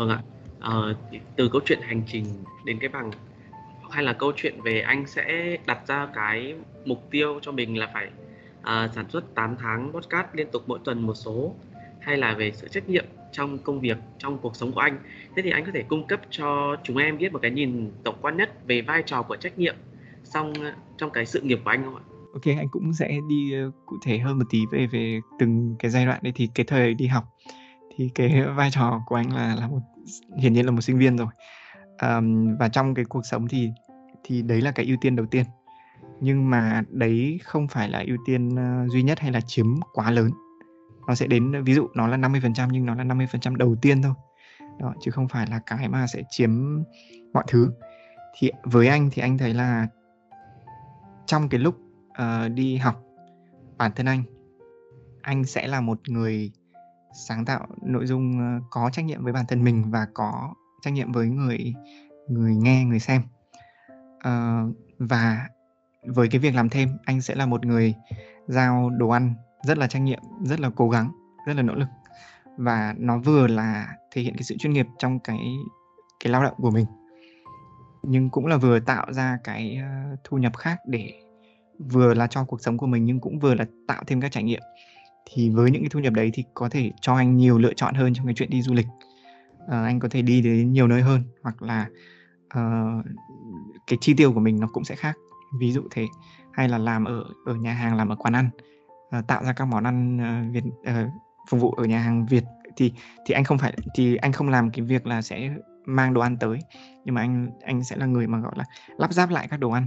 Vâng ạ. à, từ câu chuyện hành trình đến cái bằng hay là câu chuyện về anh sẽ đặt ra cái mục tiêu cho mình là phải, à, sản xuất 8 tháng podcast liên tục mỗi tuần một số, hay là về sự trách nhiệm trong công việc, trong cuộc sống của anh. Thế thì anh có thể cung cấp cho chúng em biết một cái nhìn tổng quan nhất về vai trò của trách nhiệm xong, ờ, trong cái sự nghiệp của anh không ạ? OK, anh cũng sẽ đi, cụ thể hơn một tí về về từng cái giai đoạn đấy. Thì cái thời đi học thì cái vai trò của anh là là một hiển nhiên là một sinh viên rồi. um, và trong cái cuộc sống thì thì đấy là cái ưu tiên đầu tiên. Nhưng mà đấy không phải là ưu tiên, ờ, duy nhất hay là chiếm quá lớn. Nó sẽ đến ví dụ nó là 50% nhưng nó là 50% đầu tiên thôi. Đó, chứ không phải là cái mà sẽ chiếm mọi thứ. Thì với anh thì anh thấy là trong cái lúc, uh, đi học, bản thân anh, anh sẽ là một người sáng tạo nội dung, ờ, có trách nhiệm với bản thân mình và có trách nhiệm với người người nghe, người xem. à, và với cái việc làm thêm, anh sẽ là một người giao đồ ăn rất là trách nhiệm, rất là cố gắng, rất là nỗ lực. Và nó vừa là thể hiện cái sự chuyên nghiệp trong cái cái lao động của mình, nhưng cũng là vừa tạo ra cái, ờ, thu nhập khác để vừa là cho cuộc sống của mình nhưng cũng vừa là tạo thêm các trải nghiệm. Thì với những cái thu nhập đấy thì có thể cho anh nhiều lựa chọn hơn trong cái chuyện đi du lịch. à, anh có thể đi đến nhiều nơi hơn hoặc là, uh, cái chi tiêu của mình nó cũng sẽ khác, ví dụ thế. Hay là làm ở ở nhà hàng, làm ở quán ăn, uh, tạo ra các món ăn, uh, Việt uh, phục vụ ở nhà hàng Việt thì thì anh không phải thì anh không làm cái việc là sẽ mang đồ ăn tới, nhưng mà anh anh sẽ là người mà, gọi là, lắp ráp lại các đồ ăn.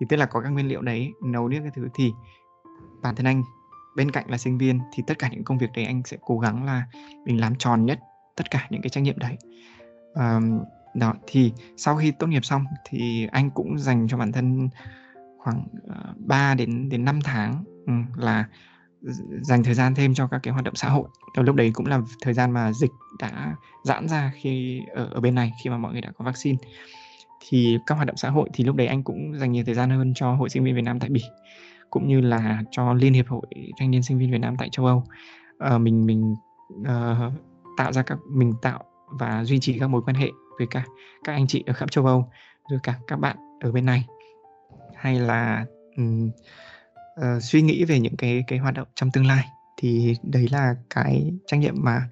Thì tức là có các nguyên liệu đấy, nấu nướng cái thứ thì bản thân anh bên cạnh là sinh viên thì tất cả những công việc đấy anh sẽ cố gắng là mình làm tròn nhất tất cả những cái trách nhiệm đấy. um, đó, thì sau khi tốt nghiệp xong thì anh cũng dành cho bản thân khoảng, ờ, uh, 3 đến đến 5 tháng, um, là dành thời gian thêm cho các cái hoạt động xã hội. Và lúc đấy cũng là thời gian mà dịch đã giãn ra khi ở ở bên này, khi mà mọi người đã có vaccine. Thì các hoạt động xã hội thì lúc đấy anh cũng dành nhiều thời gian hơn cho Hội Sinh viên Việt Nam tại Bỉ, cũng như là cho Liên hiệp hội Thanh niên Sinh viên Việt Nam tại châu Âu. Ờ, mình mình, ờ, tạo ra các mình tạo và duy trì các mối quan hệ với cả các anh chị ở khắp châu Âu, rồi cả các bạn ở bên này. Hay là, um, uh, suy nghĩ về những cái cái hoạt động trong tương lai. Thì đấy là cái trách nhiệm mà,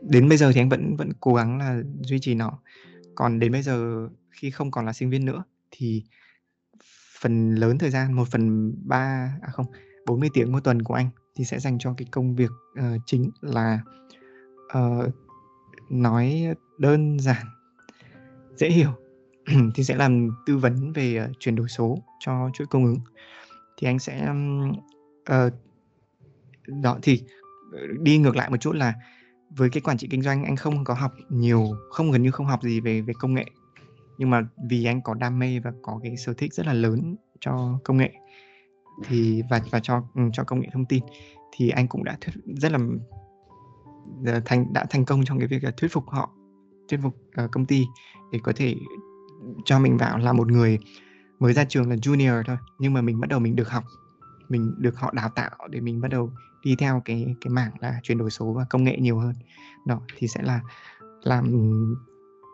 đến bây giờ thì anh vẫn vẫn cố gắng là duy trì nó. Còn đến bây giờ khi không còn là sinh viên nữa thì phần lớn thời gian, 1/3 à không, 40 tiếng một tuần của anh thì sẽ dành cho cái công việc, uh, chính là, uh, nói đơn giản, dễ hiểu thì sẽ làm tư vấn về, uh, chuyển đổi số cho chuỗi cung ứng. Thì anh sẽ, um, uh, đó, thì, đi ngược lại một chút là với cái quản trị kinh doanh anh không có học nhiều, không gần như không học gì về về công nghệ. Nhưng mà vì anh có đam mê và có cái sở thích rất là lớn cho công nghệ thì và và cho, ừ, cho công nghệ thông tin thì anh cũng đã thuyết rất là ờ, thành đã thành công trong cái việc là thuyết phục họ, thuyết phục, uh, công ty để có thể cho mình vào là một người mới ra trường là junior thôi, nhưng mà mình bắt đầu mình được học, mình được họ đào tạo để mình bắt đầu đi theo cái cái mảng là chuyển đổi số và công nghệ nhiều hơn. Đó, thì sẽ là làm,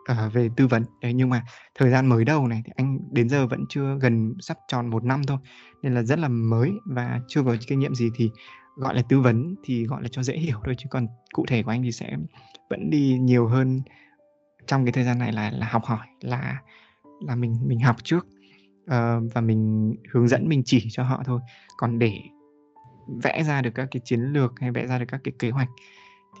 ờ, về tư vấn. Đấy, nhưng mà thời gian mới đầu này thì anh đến giờ vẫn chưa gần sắp tròn một năm thôi, nên là rất là mới và chưa có kinh nghiệm gì thì, gọi là, tư vấn thì, gọi là, cho dễ hiểu thôi, chứ còn cụ thể của anh thì sẽ vẫn đi nhiều hơn trong cái thời gian này là là học hỏi, là là mình mình học trước, uh, và mình hướng dẫn, mình chỉ cho họ thôi. Còn để vẽ ra được các cái chiến lược hay vẽ ra được các cái kế hoạch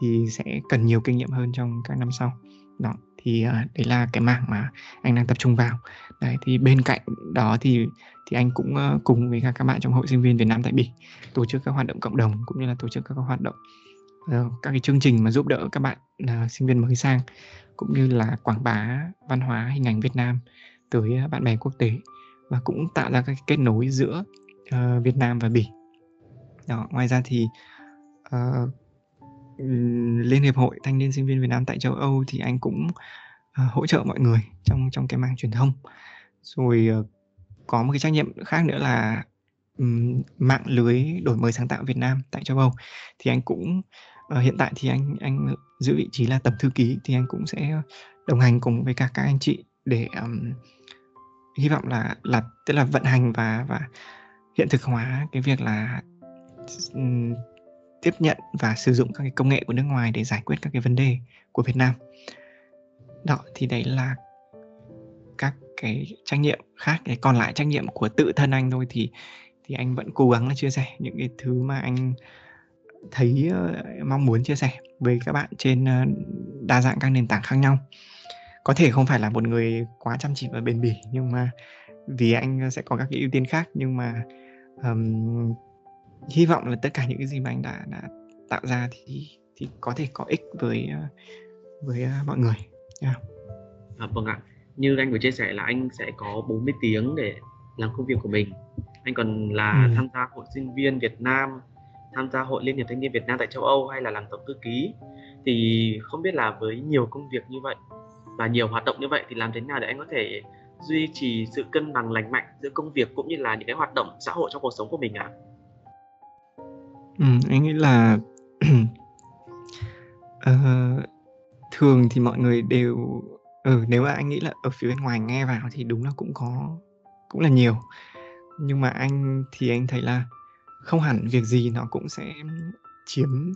thì sẽ cần nhiều kinh nghiệm hơn trong các năm sau. Đó, thì, uh, đấy là cái mảng mà anh đang tập trung vào. Đấy, thì bên cạnh đó thì thì anh cũng, uh, cùng với các bạn trong Hội Sinh viên Việt Nam tại Bỉ tổ chức các hoạt động cộng đồng, cũng như là tổ chức các hoạt động, uh, các cái chương trình mà giúp đỡ các bạn, uh, sinh viên mới sang, cũng như là quảng bá văn hóa, hình ảnh Việt Nam tới, uh, bạn bè quốc tế và cũng tạo ra các cái kết nối giữa, uh, Việt Nam và Bỉ. Đó, ngoài ra thì, uh, Liên hiệp hội Thanh niên Sinh viên Việt Nam tại châu Âu thì anh cũng, uh, hỗ trợ mọi người trong trong cái mảng truyền thông. Rồi, uh, có một cái trách nhiệm khác nữa là, um, mạng lưới đổi mới sáng tạo Việt Nam tại châu Âu. Thì anh cũng uh, hiện tại thì anh anh giữ vị trí là tập thư ký thì anh cũng sẽ đồng hành cùng với các các anh chị để um, hy vọng là là tức là vận hành và và hiện thực hóa cái việc là tiếp nhận và sử dụng các cái công nghệ của nước ngoài để giải quyết các cái vấn đề của Việt Nam. Đó thì đấy là các cái trách nhiệm khác cái còn lại trách nhiệm của tự thân anh thôi thì thì anh vẫn cố gắng là chia sẻ những cái thứ mà anh thấy ờ, mong muốn chia sẻ với các bạn trên ờ, đa dạng các nền tảng khác nhau có thể không phải là một người quá chăm chỉ và bền bỉ nhưng mà vì anh sẽ có các cái ưu tiên khác nhưng mà um, hy vọng là tất cả những cái gì mà anh đã đã tạo ra thì thì có thể có ích với uh, với uh, mọi người yeah. à, vâng ạ như anh vừa chia sẻ là anh sẽ có 40 tiếng để làm công việc của mình anh còn là ừ. tham gia hội sinh viên Việt Nam tham gia hội liên hiệp thanh niên Việt Nam tại châu Âu hay là làm tổng thư ký thì không biết là với nhiều công việc như vậy và nhiều hoạt động như vậy thì làm thế nào để anh có thể duy trì sự cân bằng lành mạnh giữa công việc cũng như là những cái hoạt động xã hội trong cuộc sống của mình ạ? À? Ừ, anh nghĩ là uh, thường thì mọi người đều ừ, nếu mà anh nghĩ là ở phía bên ngoài nghe vào thì đúng là cũng có cũng là nhiều. Nhưng mà anh thì anh thấy là không hẳn việc gì nó cũng sẽ chiếm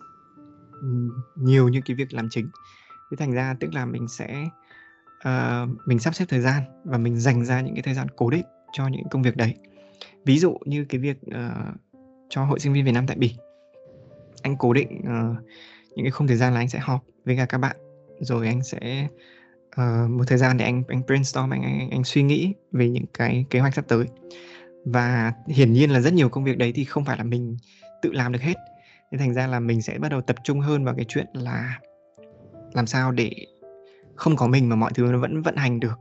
ừ, nhiều như cái việc làm chính. Thế thành ra tức là mình sẽ uh, mình sắp xếp thời gian và mình dành ra những cái thời gian cố định cho những công việc đấy. Ví dụ như cái việc uh, cho hội sinh viên Việt Nam tại Bỉ anh cố định uh, những cái khung thời gian là anh sẽ họp với cả các bạn. Rồi anh sẽ uh, một thời gian để anh anh brainstorm anh, anh anh suy nghĩ về những cái kế hoạch sắp tới. Và hiển nhiên là rất nhiều công việc đấy thì không phải là mình tự làm được hết. Nên thành ra là mình sẽ bắt đầu tập trung hơn vào cái chuyện là làm sao để không có mình mà mọi thứ nó vẫn vận hành được.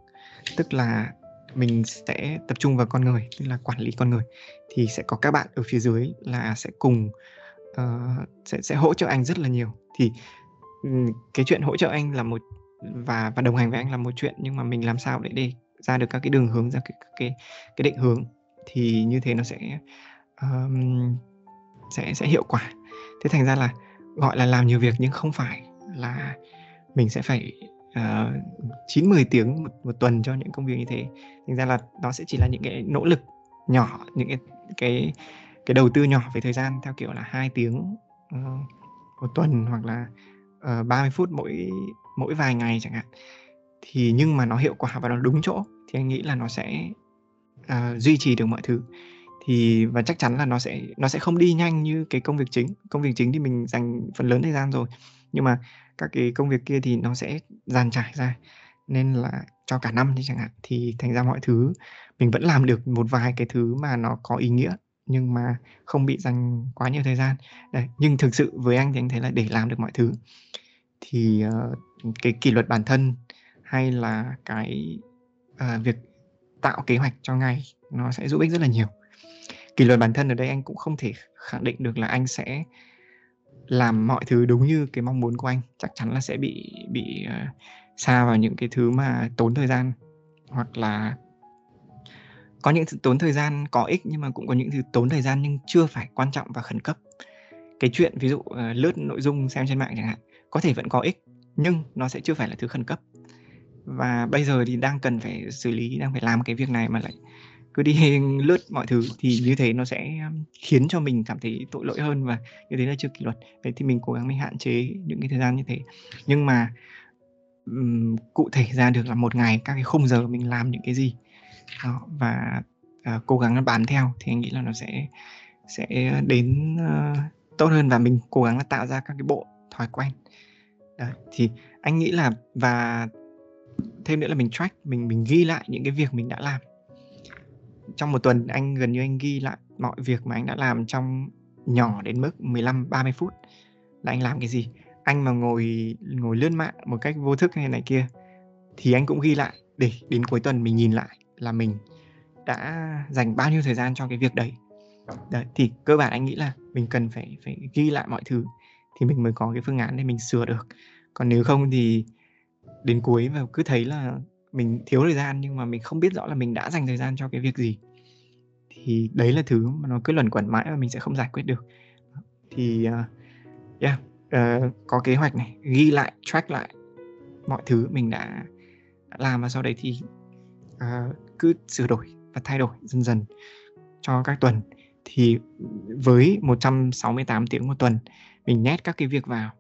Tức là mình sẽ tập trung vào con người tức là quản lý con người. Thì sẽ có các bạn ở phía dưới là sẽ cùng uh, sẽ sẽ hỗ trợ anh rất là nhiều thì cái chuyện hỗ trợ anh là một và và đồng hành với anh là một chuyện nhưng mà mình làm sao để để ra được các cái đường hướng ra cái cái cái định hướng thì như thế nó sẽ um, sẽ sẽ hiệu quả thế thành ra là gọi là làm nhiều việc nhưng không phải là mình sẽ phải ờ, uh, 10 tiếng một, một tuần cho những công việc như thế. Thành ra là nó sẽ chỉ là những cái nỗ lực nhỏ, những cái cái cái đầu tư nhỏ về thời gian theo kiểu là hai tiếng uh, một tuần hoặc là ờ, uh, 30 phút mỗi mỗi vài ngày chẳng hạn. Thì nhưng mà nó hiệu quả và nó đúng chỗ thì anh nghĩ là nó sẽ uh, duy trì được mọi thứ. Thì và chắc chắn là nó sẽ nó sẽ không đi nhanh như cái công việc chính. Công việc chính thì mình dành phần lớn thời gian rồi nhưng mà các cái công việc kia thì nó sẽ dàn trải ra nên là cho cả năm thì chẳng hạn thì thành ra mọi thứ mình vẫn làm được một vài cái thứ mà nó có ý nghĩa nhưng mà không bị dành quá nhiều thời gian. Đấy, nhưng thực sự với anh thì anh thấy là để làm được mọi thứ thì uh, cái kỷ luật bản thân hay là cái uh, việc tạo kế hoạch cho ngày nó sẽ giúp ích rất là nhiều. Kỷ luật bản thân ở đây anh cũng không thể khẳng định được là anh sẽ làm mọi thứ đúng như cái mong muốn của anh. Chắc chắn là sẽ bị bị ờ, uh, xa vào những cái thứ mà tốn thời gian hoặc là có những thứ tốn thời gian có ích nhưng mà cũng có những thứ tốn thời gian nhưng chưa phải quan trọng và khẩn cấp. Cái chuyện ví dụ uh, lướt nội dung xem trên mạng chẳng hạn có thể vẫn có ích nhưng nó sẽ chưa phải là thứ khẩn cấp. Và bây giờ thì đang cần phải xử lý đang phải làm cái việc này mà lại cứ đi lướt mọi thứ thì như thế nó sẽ khiến cho mình cảm thấy tội lỗi hơn và như thế là chưa kỷ luật. Vậy thì mình cố gắng mình hạn chế những cái thời gian như thế. Nhưng mà um, cụ thể ra được là một ngày các cái khung giờ mình làm những cái gì đó, và uh, cố gắng bám theo thì anh nghĩ là nó sẽ sẽ đến uh, tốt hơn và mình cố gắng là tạo ra các cái bộ thói quen. Đó, thì anh nghĩ là và thêm nữa là mình track mình mình ghi lại những cái việc mình đã làm. Trong một tuần anh gần như anh ghi lại mọi việc mà anh đã làm trong nhỏ đến mức 15 30 phút là anh làm cái gì. Anh mà ngồi ngồi lướt mạng một cách vô thức hay này kia thì anh cũng ghi lại để đến cuối tuần mình nhìn lại là mình đã dành bao nhiêu thời gian cho cái việc đấy. Đấy thì cơ bản anh nghĩ là mình cần phải phải ghi lại mọi thứ thì mình mới có cái phương án để mình sửa được. Còn nếu không thì đến cuối và cứ thấy là mình thiếu thời gian nhưng mà mình không biết rõ là mình đã dành thời gian cho cái việc gì thì đấy là thứ mà nó cứ luẩn quẩn mãi và mình sẽ không giải quyết được thì uh, yeah uh, có kế hoạch này ghi lại track lại mọi thứ mình đã, đã làm và sau đấy thì uh, cứ sửa đổi và thay đổi dần dần cho các tuần. Thì với 168 tiếng một tuần, mình nhét các cái việc vào.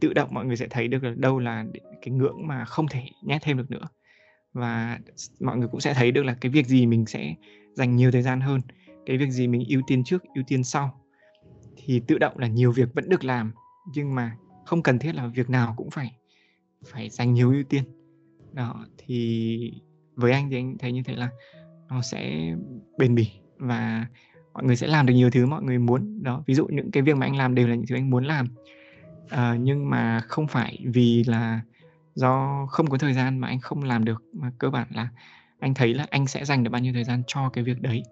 Tự động mọi người sẽ thấy được là đâu là cái ngưỡng mà không thể nhét thêm được nữa. Và mọi người cũng sẽ thấy được là cái việc gì mình sẽ dành nhiều thời gian hơn, cái việc gì mình ưu tiên trước, ưu tiên sau. Thì tự động là nhiều việc vẫn được làm, nhưng mà không cần thiết là việc nào cũng phải phải dành nhiều ưu tiên. Đó, thì với anh thì anh thấy như thế là nó sẽ bền bỉ và mọi người sẽ làm được nhiều thứ mọi người muốn. Đó ví dụ những cái việc mà anh làm đều là những thứ anh muốn làm. À, nhưng mà không phải vì là do không có thời gian mà anh không làm được mà cơ bản là anh thấy là anh sẽ dành được bao nhiêu thời gian cho cái việc đấy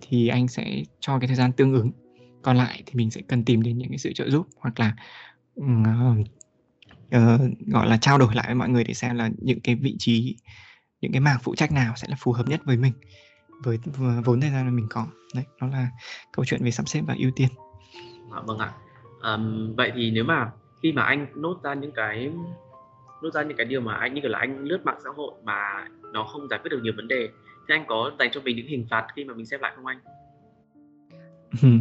thì anh sẽ cho cái thời gian tương ứng. Còn lại thì mình sẽ cần tìm đến những cái sự trợ giúp hoặc là uh, uh, gọi là trao đổi lại với mọi người để xem là những cái vị trí những cái mảng phụ trách nào sẽ là phù hợp nhất với mình với vốn thời gian mà mình có. Đấy đó là câu chuyện về sắp xếp và ưu tiên. À, vâng ạ. Um, vậy thì nếu mà khi mà anh nốt ra những cái nốt ra những cái điều mà anh như kiểu là anh lướt mạng xã hội mà nó không giải quyết được nhiều vấn đề thì anh có dành cho mình những hình phạt khi mà mình xem lại không anh?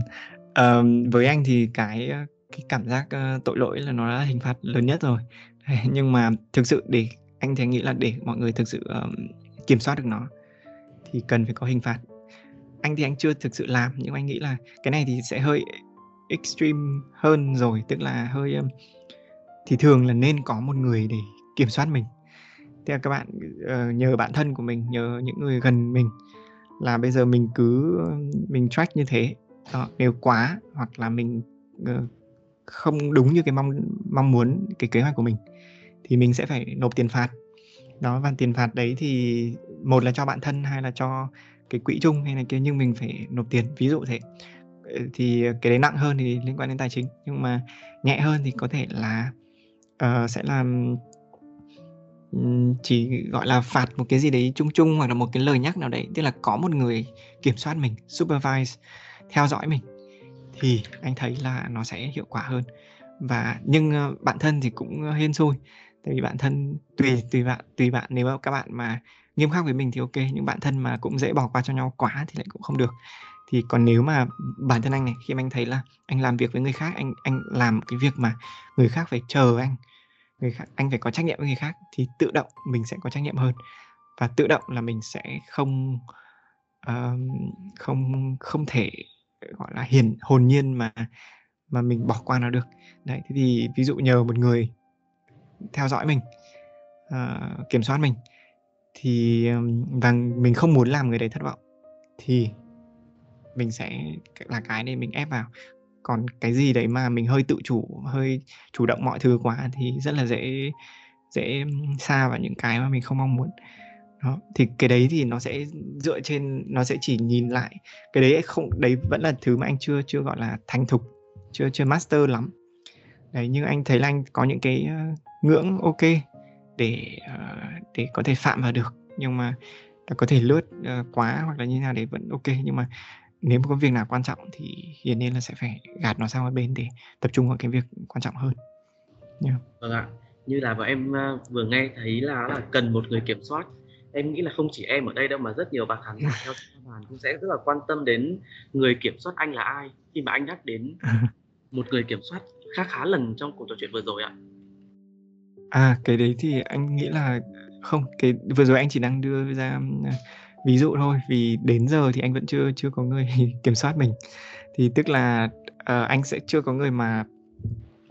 Um, với anh thì cái cái cảm giác uh, tội lỗi là nó là hình phạt lớn nhất rồi. Nhưng mà thực sự để anh thì nghĩ là để mọi người thực sự um, kiểm soát được nó thì cần phải có hình phạt. Anh thì anh chưa thực sự làm nhưng anh nghĩ là cái này thì sẽ hơi extreme hơn rồi tức là hơi um, thì thường là nên có một người để kiểm soát mình. Thế là các bạn uh, nhờ bạn thân của mình nhờ những người gần mình là bây giờ mình cứ mình track như thế. Đó, nếu quá hoặc là mình uh, không đúng như cái mong mong muốn cái kế hoạch của mình thì mình sẽ phải nộp tiền phạt. Đó và tiền phạt đấy thì một là cho bạn thân hay là cho cái quỹ chung hay này kia nhưng mình phải nộp tiền ví dụ thế. Ờ, thì cái đấy nặng hơn thì liên quan đến tài chính nhưng mà nhẹ hơn thì có thể là uh, sẽ làm chỉ gọi là phạt một cái gì đấy chung chung hoặc là một cái lời nhắc nào đấy. Tức là có một người kiểm soát mình supervise theo dõi mình thì anh thấy là nó sẽ hiệu quả hơn. Và nhưng ờ, bản bạn thân thì cũng hên xui tại vì bạn thân tùy tùy bạn tùy bạn. Nếu mà các bạn mà nghiêm khắc với mình thì ok nhưng bạn thân mà cũng dễ bỏ qua cho nhau quá thì lại cũng không được. Thì còn nếu mà bản thân anh này khi mà anh thấy là anh làm việc với người khác anh anh làm cái việc mà người khác phải chờ anh người khác anh phải có trách nhiệm với người khác thì tự động mình sẽ có trách nhiệm hơn. Và tự động là mình sẽ không uh, không không thể gọi là hiền hồn nhiên mà mà mình bỏ qua nó được. Đấy thế thì ví dụ nhờ một người theo dõi mình uh, kiểm soát mình. Thì và mình không muốn làm người đấy thất vọng thì mình sẽ là cái để mình ép vào. Còn cái gì đấy mà mình hơi tự chủ hơi chủ động mọi thứ quá thì rất là dễ dễ xa vào những cái mà mình không mong muốn. Đó thì cái đấy thì nó sẽ dựa trên nó sẽ chỉ nhìn lại. Cái đấy không đấy vẫn là thứ mà anh chưa chưa gọi là thành thục chưa chưa master lắm đấy nhưng anh thấy là anh có những cái ngưỡng ok để uh, để có thể phạm vào được. Nhưng mà có thể lướt uh, quá hoặc là như nào đấy vẫn ok. Nhưng mà nếu mà có việc nào quan trọng thì hiển nhiên là sẽ phải gạt nó sang một bên để tập trung vào cái việc quan trọng hơn. Yeah. vâng ạ. Như là và em vừa nghe thấy là, là cần một người kiểm soát. Em nghĩ là không chỉ em ở đây đâu mà rất nhiều bạn khán giả theo đoàn cũng sẽ rất là quan tâm đến người kiểm soát anh là ai. Khi mà anh nhắc đến một người kiểm soát khá khá lần trong cuộc trò chuyện vừa rồi ạ À, cái đấy thì anh nghĩ là không, cái vừa rồi anh chỉ đang đưa ra, ví dụ thôi, vì đến giờ thì anh vẫn chưa chưa có người kiểm soát mình. Thì tức là, uh, anh sẽ chưa có người mà,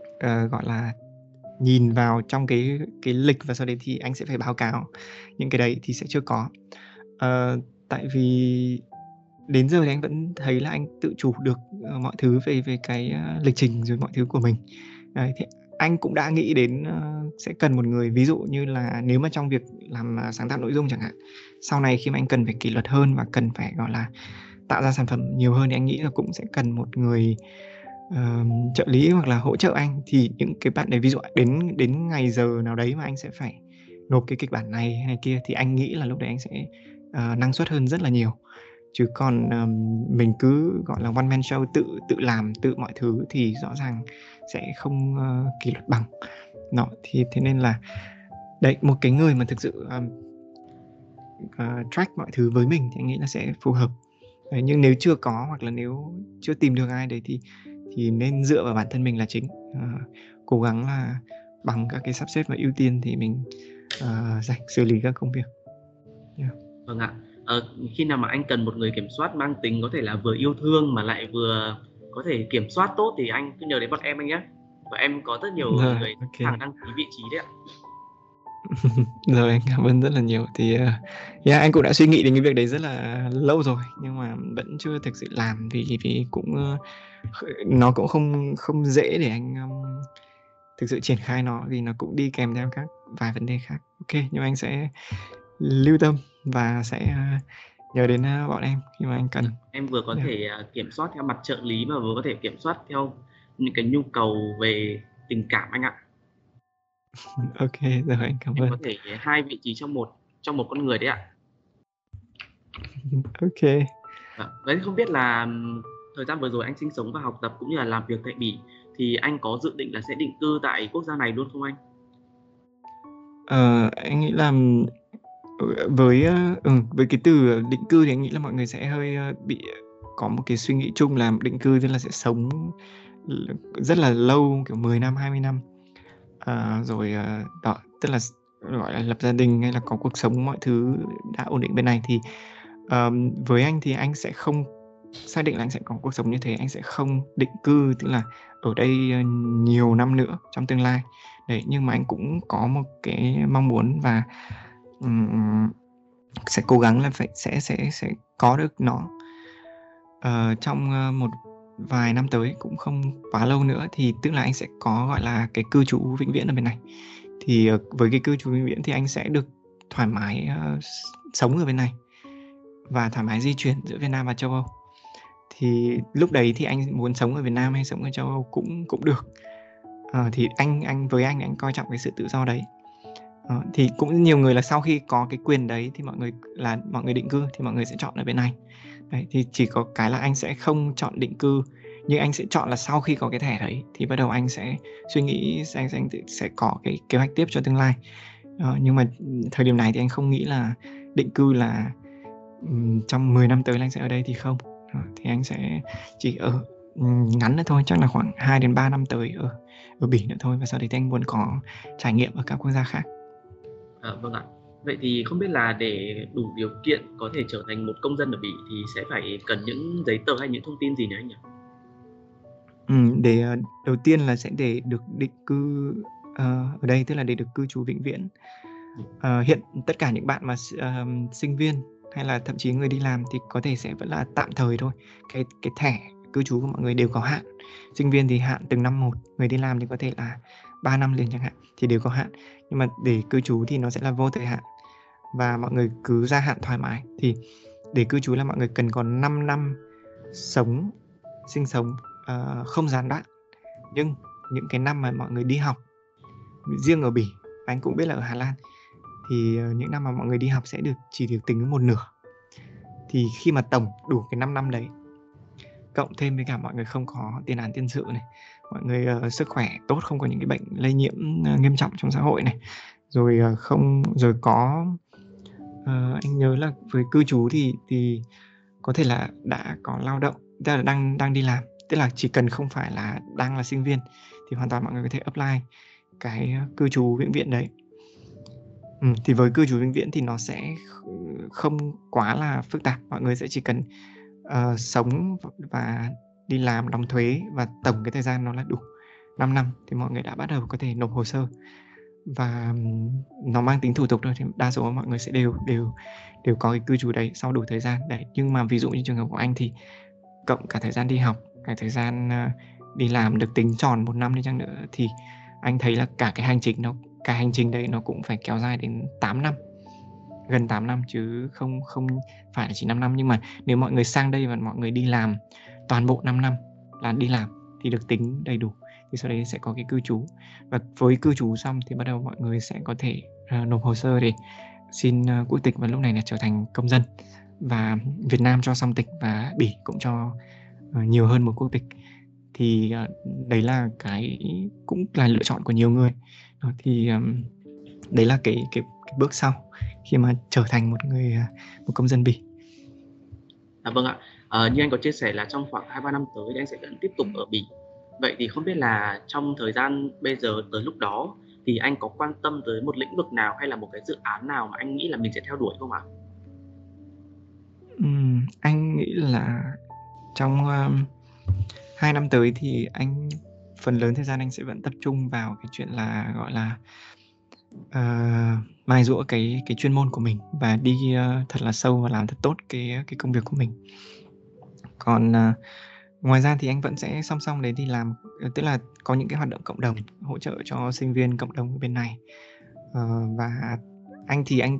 uh, gọi là, nhìn vào trong cái cái lịch và sau đấy thì anh sẽ phải báo cáo. Những cái đấy thì sẽ chưa có. uh, tại vì đến giờ thì anh vẫn thấy là anh tự chủ được, ờ, mọi thứ về về cái, ờ, lịch trình rồi mọi thứ của mình. Đấy, thì anh cũng đã nghĩ đến uh, sẽ cần một người. Ví dụ như là nếu mà trong việc làm uh, sáng tạo nội dung chẳng hạn sau này khi mà anh cần phải kỷ luật hơn và cần phải gọi là tạo ra sản phẩm nhiều hơn thì anh nghĩ là cũng sẽ cần một người uh, trợ lý hoặc là hỗ trợ anh. Thì những cái bạn đấy ví dụ đến đến ngày giờ nào đấy mà anh sẽ phải nộp cái kịch bản này hay kia thì anh nghĩ là lúc đấy anh sẽ uh, năng suất hơn rất là nhiều chứ còn um, mình cứ gọi là one man show tự tự làm tự mọi thứ thì rõ ràng sẽ không uh, kỷ luật bằng. Nó thì thế nên là đấy một cái người mà thực sự um, uh, track mọi thứ với mình thì anh nghĩ là sẽ phù hợp. Đấy, nhưng nếu chưa có hoặc là nếu chưa tìm được ai đấy thì thì nên dựa vào bản thân mình là chính. Uh, cố gắng là bằng các cái sắp xếp và ưu tiên thì mình uh, dành xử lý các công việc. Yeah. vâng ạ ờ, khi nào mà anh cần một người kiểm soát mang tính có thể là vừa yêu thương mà lại vừa có thể kiểm soát tốt thì anh cứ nhớ đến bọn em anh nhé. Và em có rất nhiều Rồi, người ok. hàng đăng ký vị trí đấy ạ. Rồi anh cảm ơn rất là nhiều. Thì uh, yeah, anh cũng đã suy nghĩ đến cái việc đấy rất là lâu rồi nhưng mà vẫn chưa thực sự làm vì vì cũng uh, nó cũng không không dễ để anh um, thực sự triển khai nó vì nó cũng đi kèm theo các vài vấn đề khác. Ok nhưng mà anh sẽ lưu tâm và sẽ uh, nhớ đến uh, bọn em khi mà anh cần em vừa có Yeah. thể à, kiểm soát theo mặt trợ lý mà vừa có thể kiểm soát theo những cái nhu cầu về tình cảm anh ạ ok rồi anh cảm em ơn có thể hai vị trí trong một trong một con người đấy ạ ok Vâng. Đấy không biết là thời gian vừa rồi anh sinh sống và học tập cũng như là làm việc tại Bỉ thì anh có dự định là sẽ định cư tại quốc gia này luôn không anh? Ờ, anh nghĩ là với ờ, ừ, với cái từ định cư thì anh nghĩ là mọi người sẽ hơi ờ, bị ờ, có một cái suy nghĩ chung là định cư tức là sẽ sống rất là lâu kiểu 10 năm 20 năm. À, rồi đó tức là gọi là lập gia đình hay là có cuộc sống mọi thứ đã ổn định bên này thì um, với anh thì anh sẽ không xác định là anh sẽ có cuộc sống như thế anh sẽ không định cư tức là ở đây nhiều năm nữa trong tương lai. Đấy nhưng mà anh cũng có một cái mong muốn và sẽ cố gắng là phải sẽ sẽ sẽ có được nó. Uh, trong uh, một vài năm tới cũng không quá lâu nữa thì tức là anh sẽ có gọi là cái cư trú vĩnh viễn ở bên này. Thì uh, với cái cư trú vĩnh viễn thì anh sẽ được thoải mái uh, sống ở bên này và thoải mái di chuyển giữa Việt Nam và châu Âu. Thì lúc đấy thì anh muốn sống ở Việt Nam hay sống ở châu Âu cũng cũng được. Ờ, thì anh anh với anh anh coi trọng cái sự tự do đấy. Đó, thì cũng nhiều người là sau khi có cái quyền đấy thì mọi người là mọi người định cư thì mọi người sẽ chọn ở bên này. Đấy, thì chỉ có cái là anh sẽ không chọn định cư nhưng anh sẽ chọn là sau khi có cái thẻ đấy thì bắt đầu anh sẽ suy nghĩ anh sẽ, anh tự- sẽ có cái kế hoạch tiếp cho tương lai. Đó, nhưng mà thời điểm này thì anh không nghĩ là định cư là um, trong 10 năm tới là anh sẽ ở đây thì không. Đó, thì anh sẽ chỉ ở ngắn nữa thôi chắc là khoảng 2 đến 3 năm tới ở ở Bỉ nữa thôi. Và sau đấy thì anh muốn có trải nghiệm ở các quốc gia khác. À, vâng ạ. Vậy thì không biết là để đủ điều kiện có thể trở thành một công dân ở Bỉ thì sẽ phải cần những giấy tờ hay những thông tin gì nữa anh nhỉ? Ừ, để ờ, đầu tiên là sẽ để được định cư uh, ở đây tức là để được cư trú vĩnh viễn Uh, hiện tất cả những bạn mà uh, sinh viên hay là thậm chí người đi làm thì có thể sẽ vẫn là tạm thời thôi cái cái thẻ cư trú của mọi người đều có hạn sinh viên thì hạn từng năm một người đi làm thì có thể là 3 năm liền chẳng hạn thì đều có hạn. Nhưng mà để cư trú thì nó sẽ là vô thời hạn. Và mọi người cứ gia hạn thoải mái. Thì để cư trú là mọi người cần có 5 năm sống sinh sống uh, không gián đoạn. Nhưng những cái năm mà mọi người đi học riêng ở Bỉ anh cũng biết là ở Hà Lan thì ờ, những năm mà mọi người đi học sẽ được chỉ được tính một nửa. Thì khi mà tổng đủ cái 5 năm đấy cộng thêm với cả mọi người không có tiền án tiền sự này mọi người uh, sức khỏe tốt không có những cái bệnh lây nhiễm uh, nghiêm trọng trong xã hội này. Rồi uh, không rồi có uh, anh nhớ là với cư trú thì thì có thể là đã có lao động tức là đang đang đi làm. Tức là chỉ cần không phải là đang là sinh viên thì hoàn toàn mọi người có thể apply cái cư trú vĩnh viễn đấy. Ừ, thì với cư trú vĩnh viễn thì nó sẽ không quá là phức tạp. Mọi người sẽ chỉ cần uh, sống và đi làm, đóng thuế và tổng cái thời gian nó là đủ 5 năm thì mọi người đã bắt đầu có thể nộp hồ sơ. Và nó mang tính thủ tục thôi thì đa số mọi người sẽ đều đều đều có cái cư trú đấy sau đủ thời gian. Đấy, nhưng mà ví dụ như trường hợp của anh thì cộng cả thời gian đi học, cả thời gian ờ, đi làm được tính tròn một năm đi chăng nữa thì anh thấy là cả cái hành trình nó cả hành trình đấy nó cũng phải kéo dài đến 8 năm, gần 8 năm chứ không không phải là chỉ 5 năm. Nhưng mà nếu mọi người sang đây và mọi người đi làm toàn bộ 5 năm là đi làm thì được tính đầy đủ. Thì sau đấy sẽ có cái cư trú. Và với cư trú xong thì bắt đầu mọi người sẽ có thể uh, nộp hồ sơ để xin uh, quốc tịch và lúc này là trở thành công dân. Và Việt Nam cho song tịch và Bỉ cũng cho uh, nhiều hơn một quốc tịch. Thì uh, đấy là cái cũng là lựa chọn của nhiều người. Uh, thì um, đấy là cái, cái cái bước sau khi mà trở thành một người một công dân Bỉ. À, vâng ạ. À, như anh có chia sẻ là trong khoảng 2-3 năm tới thì anh sẽ vẫn tiếp tục ở Bỉ. Vậy thì không biết là trong thời gian bây giờ tới lúc đó thì anh có quan tâm tới một lĩnh vực nào hay là một cái dự án nào mà anh nghĩ là mình sẽ theo đuổi không ạ? Ừm, anh nghĩ là trong um, 2 năm tới thì anh phần lớn thời gian anh sẽ vẫn tập trung vào cái chuyện là gọi là uh, mài dũa cái cái chuyên môn của mình và đi uh, thật là sâu và làm thật tốt cái cái công việc của mình. Còn uh, ngoài ra thì anh vẫn sẽ song song đấy đi làm ờ, tức là có những cái hoạt động cộng đồng hỗ trợ cho sinh viên cộng đồng bên này. Uh, và anh thì anh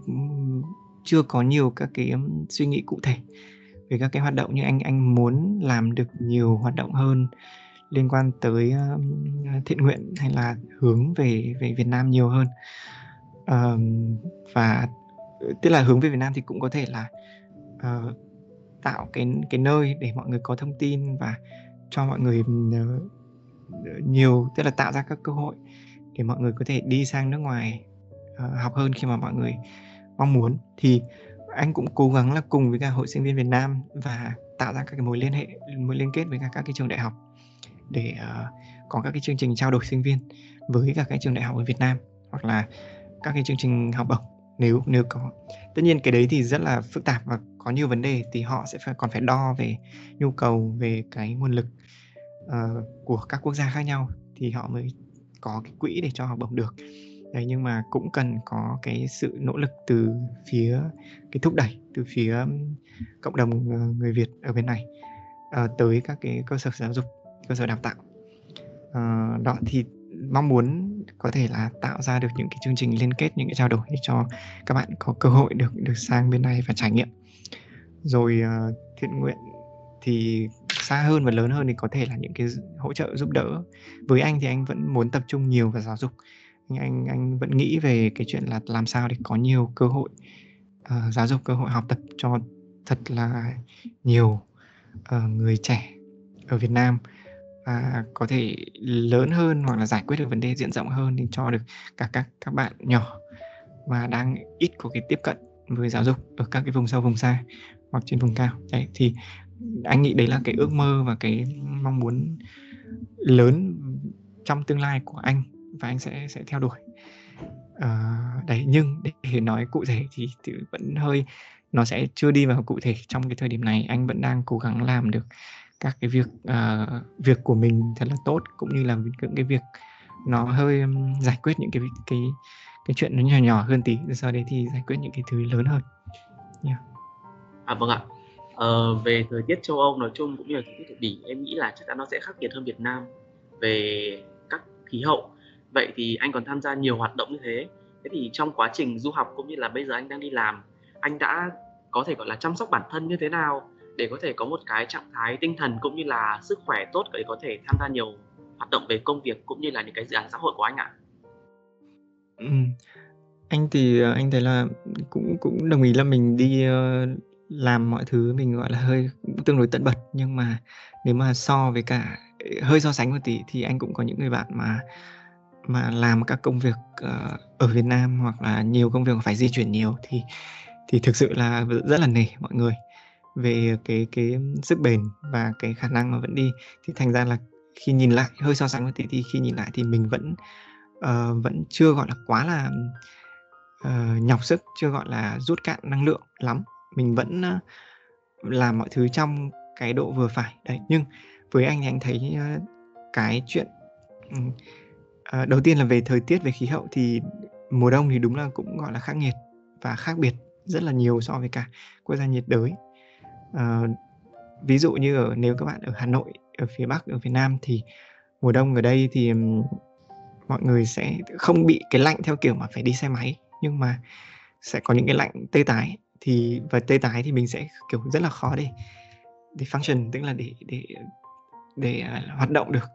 chưa có nhiều các cái suy nghĩ cụ thể về các cái hoạt động như anh anh muốn làm được nhiều hoạt động hơn liên quan tới uh, thiện nguyện hay là hướng về về Việt Nam nhiều hơn. Uh, và ờ, tức là hướng về Việt Nam thì cũng có thể là uh, tạo cái cái nơi để mọi người có thông tin và cho mọi người ờ, ờ, nhiều tức là tạo ra các cơ hội để mọi người có thể đi sang nước ngoài uh, học hơn khi mà mọi người mong muốn. Thì anh cũng cố gắng là cùng với cả hội sinh viên Việt Nam và tạo ra các cái mối liên hệ mối liên kết với cả các cái trường đại học để uh, có các cái chương trình trao đổi sinh viên với cả các trường đại học ở Việt Nam hoặc là các cái chương trình học bổng nếu nếu có. Tất nhiên cái đấy thì rất là phức tạp và có nhiều vấn đề thì họ sẽ phải còn phải đo về nhu cầu về cái nguồn lực uh, của các quốc gia khác nhau thì họ mới có cái quỹ để cho học bổng được. Đấy nhưng mà cũng cần có cái sự nỗ lực từ phía cái thúc đẩy từ phía cộng đồng ờ, người Việt ở bên này uh, tới các cái cơ sở giáo dục cơ sở đào tạo. Uh, đó thì mong muốn có thể là tạo ra được những cái chương trình liên kết những cái trao đổi để cho các bạn có cơ hội được được sang bên này và trải nghiệm. Rồi uh, thiện nguyện thì xa hơn và lớn hơn thì có thể là những cái hỗ trợ giúp đỡ. Với anh thì anh vẫn muốn tập trung nhiều vào giáo dục. Anh anh anh vẫn nghĩ về cái chuyện là làm sao để có nhiều cơ hội uh, giáo dục cơ hội học tập cho thật là nhiều uh, người trẻ ở Việt Nam và có thể lớn hơn hoặc là giải quyết được vấn đề diện rộng hơn thì cho được cả các các bạn nhỏ và đang ít có cái tiếp cận với giáo dục ở các cái vùng sâu vùng xa hoặc trên vùng cao. Đấy thì anh nghĩ đấy là cái ước mơ và cái mong muốn lớn trong tương lai của anh và anh sẽ sẽ theo đuổi. À, đấy nhưng để nói cụ thể thì, thì vẫn hơi nó sẽ chưa đi vào cụ thể trong cái thời điểm này. Anh vẫn đang cố gắng làm được các cái việc uh, việc của mình thật là tốt cũng như là những cái việc nó hơi um, giải quyết những cái cái cái chuyện nó nhỏ nhỏ hơn tí. Sau đấy thì giải quyết những cái thứ lớn hơn. Yeah. à vâng ạ. Ờ, về thời tiết châu Âu nói chung cũng như là thời tiết ở Bỉ em nghĩ là chắc chắn nó sẽ khắc nghiệt hơn Việt Nam về các khí hậu. Vậy thì anh còn tham gia nhiều hoạt động như thế. Thế thì trong quá trình du học cũng như là bây giờ anh đang đi làm anh đã có thể gọi là chăm sóc bản thân như thế nào? Để có thể có một cái trạng thái tinh thần cũng như là sức khỏe tốt để có thể tham gia nhiều hoạt động về công việc cũng như là những cái dự án xã hội của anh ạ? Ừ. Anh thì ờ, anh thấy là cũng cũng đồng ý là mình đi ờ, làm mọi thứ mình gọi là hơi tương đối tận bật nhưng mà nếu mà so với cả ờ, hơi so sánh một tí thì anh cũng có những người bạn mà mà làm các công việc ở Việt Nam hoặc là nhiều công việc phải di chuyển nhiều thì thì thực sự là rất là nể mọi người về cái cái sức bền và cái khả năng mà vẫn đi. Thì thành ra là khi nhìn lại hơi so sánh với tỷ thi khi nhìn lại thì mình vẫn uh, vẫn chưa gọi là quá là uh, nhọc sức chưa gọi là rút cạn năng lượng lắm. Mình vẫn uh, làm mọi thứ trong cái độ vừa phải. Đấy nhưng với anh thì anh thấy uh, cái chuyện uh, đầu tiên là về thời tiết về khí hậu thì mùa đông thì đúng là cũng gọi là khắc nghiệt và khác biệt rất là nhiều so với cả quốc gia nhiệt đới uh, ví dụ như ở nếu các bạn ở Hà Nội ở phía Bắc ở Việt Nam thì mùa đông ở đây thì um, mọi người sẽ không bị cái lạnh theo kiểu mà phải đi xe máy nhưng mà sẽ có những cái lạnh tê tái. Thì và tê tái thì mình sẽ kiểu rất là khó để để function tức là để để để uh, hoạt động được.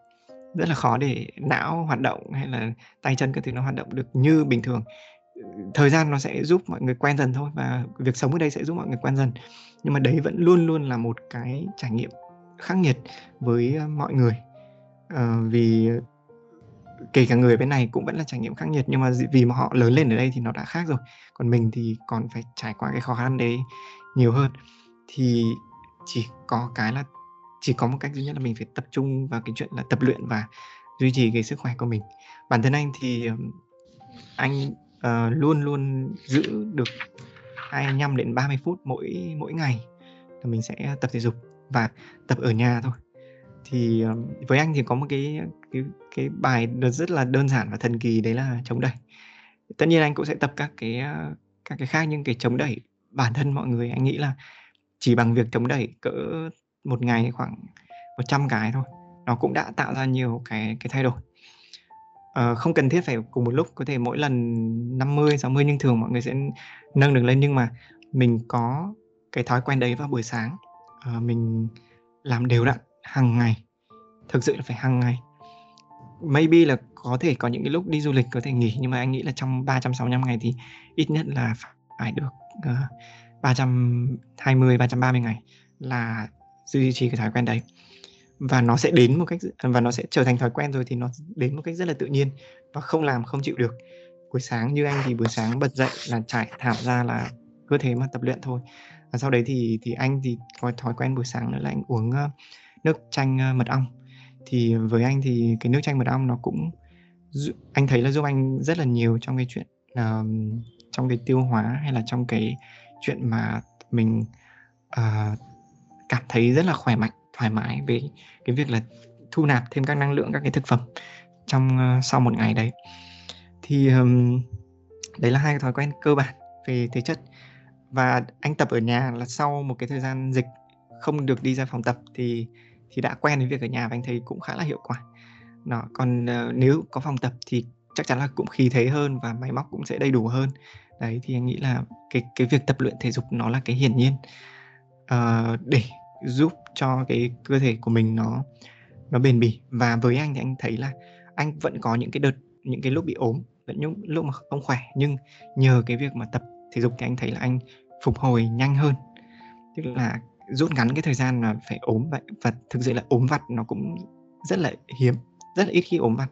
Rất là khó để não hoạt động hay là tay chân các thứ nó hoạt động được như bình thường thời gian nó sẽ giúp mọi người quen dần thôi và việc sống ở đây sẽ giúp mọi người quen dần. Nhưng mà đấy vẫn luôn luôn là một cái trải nghiệm khắc nghiệt với ờ, mọi người. À, vì kể cả người bên này cũng vẫn là trải nghiệm khắc nghiệt nhưng mà vì mà họ lớn lên ở đây thì nó đã khác rồi. Còn mình thì còn phải trải qua cái khó khăn đấy nhiều hơn. Thì chỉ có cái là chỉ có một cách duy nhất là mình phải tập trung vào cái chuyện là tập luyện và duy trì cái sức khỏe của mình. Bản thân anh thì anh uh, luôn luôn giữ được 25 đến 30 phút mỗi mỗi ngày là mình sẽ tập thể dục và tập ở nhà thôi. Thì uh, với anh thì có một cái cái cái bài rất là đơn giản và thần kỳ đấy là chống đẩy. Tất nhiên anh cũng sẽ tập các cái ờ, các cái khác nhưng cái chống đẩy bản thân mọi người anh nghĩ là chỉ bằng việc chống đẩy cỡ một ngày khoảng 100 cái thôi nó cũng đã tạo ra nhiều cái cái thay đổi. Ờ, không cần thiết phải cùng một lúc có thể mỗi lần 50 60 nhưng thường mọi người sẽ nâng được lên nhưng mà mình có cái thói quen đấy vào buổi sáng. Uh, mình làm đều đặn hàng ngày. Thực sự là phải hàng ngày. Maybe là có thể có những cái lúc đi du lịch có thể nghỉ nhưng mà anh nghĩ là trong 365 ngày thì ít nhất là phải được uh, 320 330 ngày là duy trì cái thói quen đấy và nó sẽ đến một cách và nó sẽ trở thành thói quen rồi thì nó đến một cách rất là tự nhiên và không làm không chịu được. Buổi sáng như anh thì buổi sáng bật dậy là trải thảm ra là cứ thế mà tập luyện thôi. Và sau đấy thì thì anh thì có thói quen buổi sáng nữa là anh uống nước chanh mật ong. Thì với anh thì cái nước chanh mật ong nó cũng anh thấy là giúp anh rất là nhiều trong cái chuyện uh, trong cái tiêu hóa hay là trong cái chuyện mà mình uh, cảm thấy rất là khỏe mạnh thoải mái về cái việc là thu nạp thêm các năng lượng các cái thực phẩm trong uh, sau một ngày đấy. Thì um, đấy là hai cái thói quen cơ bản về thể chất. Và anh tập ở nhà là sau một cái thời gian dịch không được đi ra phòng tập thì thì đã quen với việc ở nhà và anh thấy cũng khá là hiệu quả. Nó còn uh, nếu có phòng tập thì chắc chắn là cũng khí thế hơn và máy móc cũng sẽ đầy đủ hơn. Đấy thì anh nghĩ là cái cái việc tập luyện thể dục nó là cái hiển nhiên. Uh, để giúp cho cái cơ thể của mình nó nó bền bỉ. Và với anh thì anh thấy là anh vẫn có những cái đợt những cái lúc bị ốm vẫn những lúc mà không khỏe. Nhưng nhờ cái việc mà tập thể dục thì anh thấy là anh phục hồi nhanh hơn. Tức là rút ngắn cái thời gian mà phải ốm vậy. Và thực sự là ốm vặt nó cũng rất là hiếm rất là ít khi ốm vặt.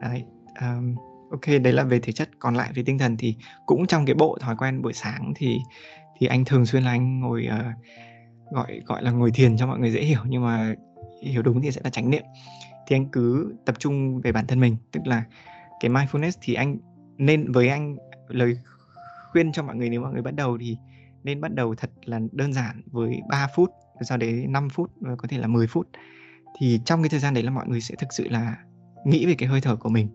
Đấy um, ok đấy là về thể chất. Còn lại về tinh thần thì cũng trong cái bộ thói quen buổi sáng thì thì anh thường xuyên là anh ngồi uh, gọi gọi là ngồi thiền cho mọi người dễ hiểu, nhưng mà hiểu đúng thì sẽ là chánh niệm. Thì anh cứ tập trung về bản thân mình, tức là cái mindfulness thì anh nên, với anh, lời khuyên cho mọi người nếu mọi người bắt đầu thì nên bắt đầu thật là đơn giản với 3 phút sau đấy 5 phút và có thể là 10 phút. Thì trong cái thời gian đấy là mọi người sẽ thực sự là nghĩ về cái hơi thở của mình,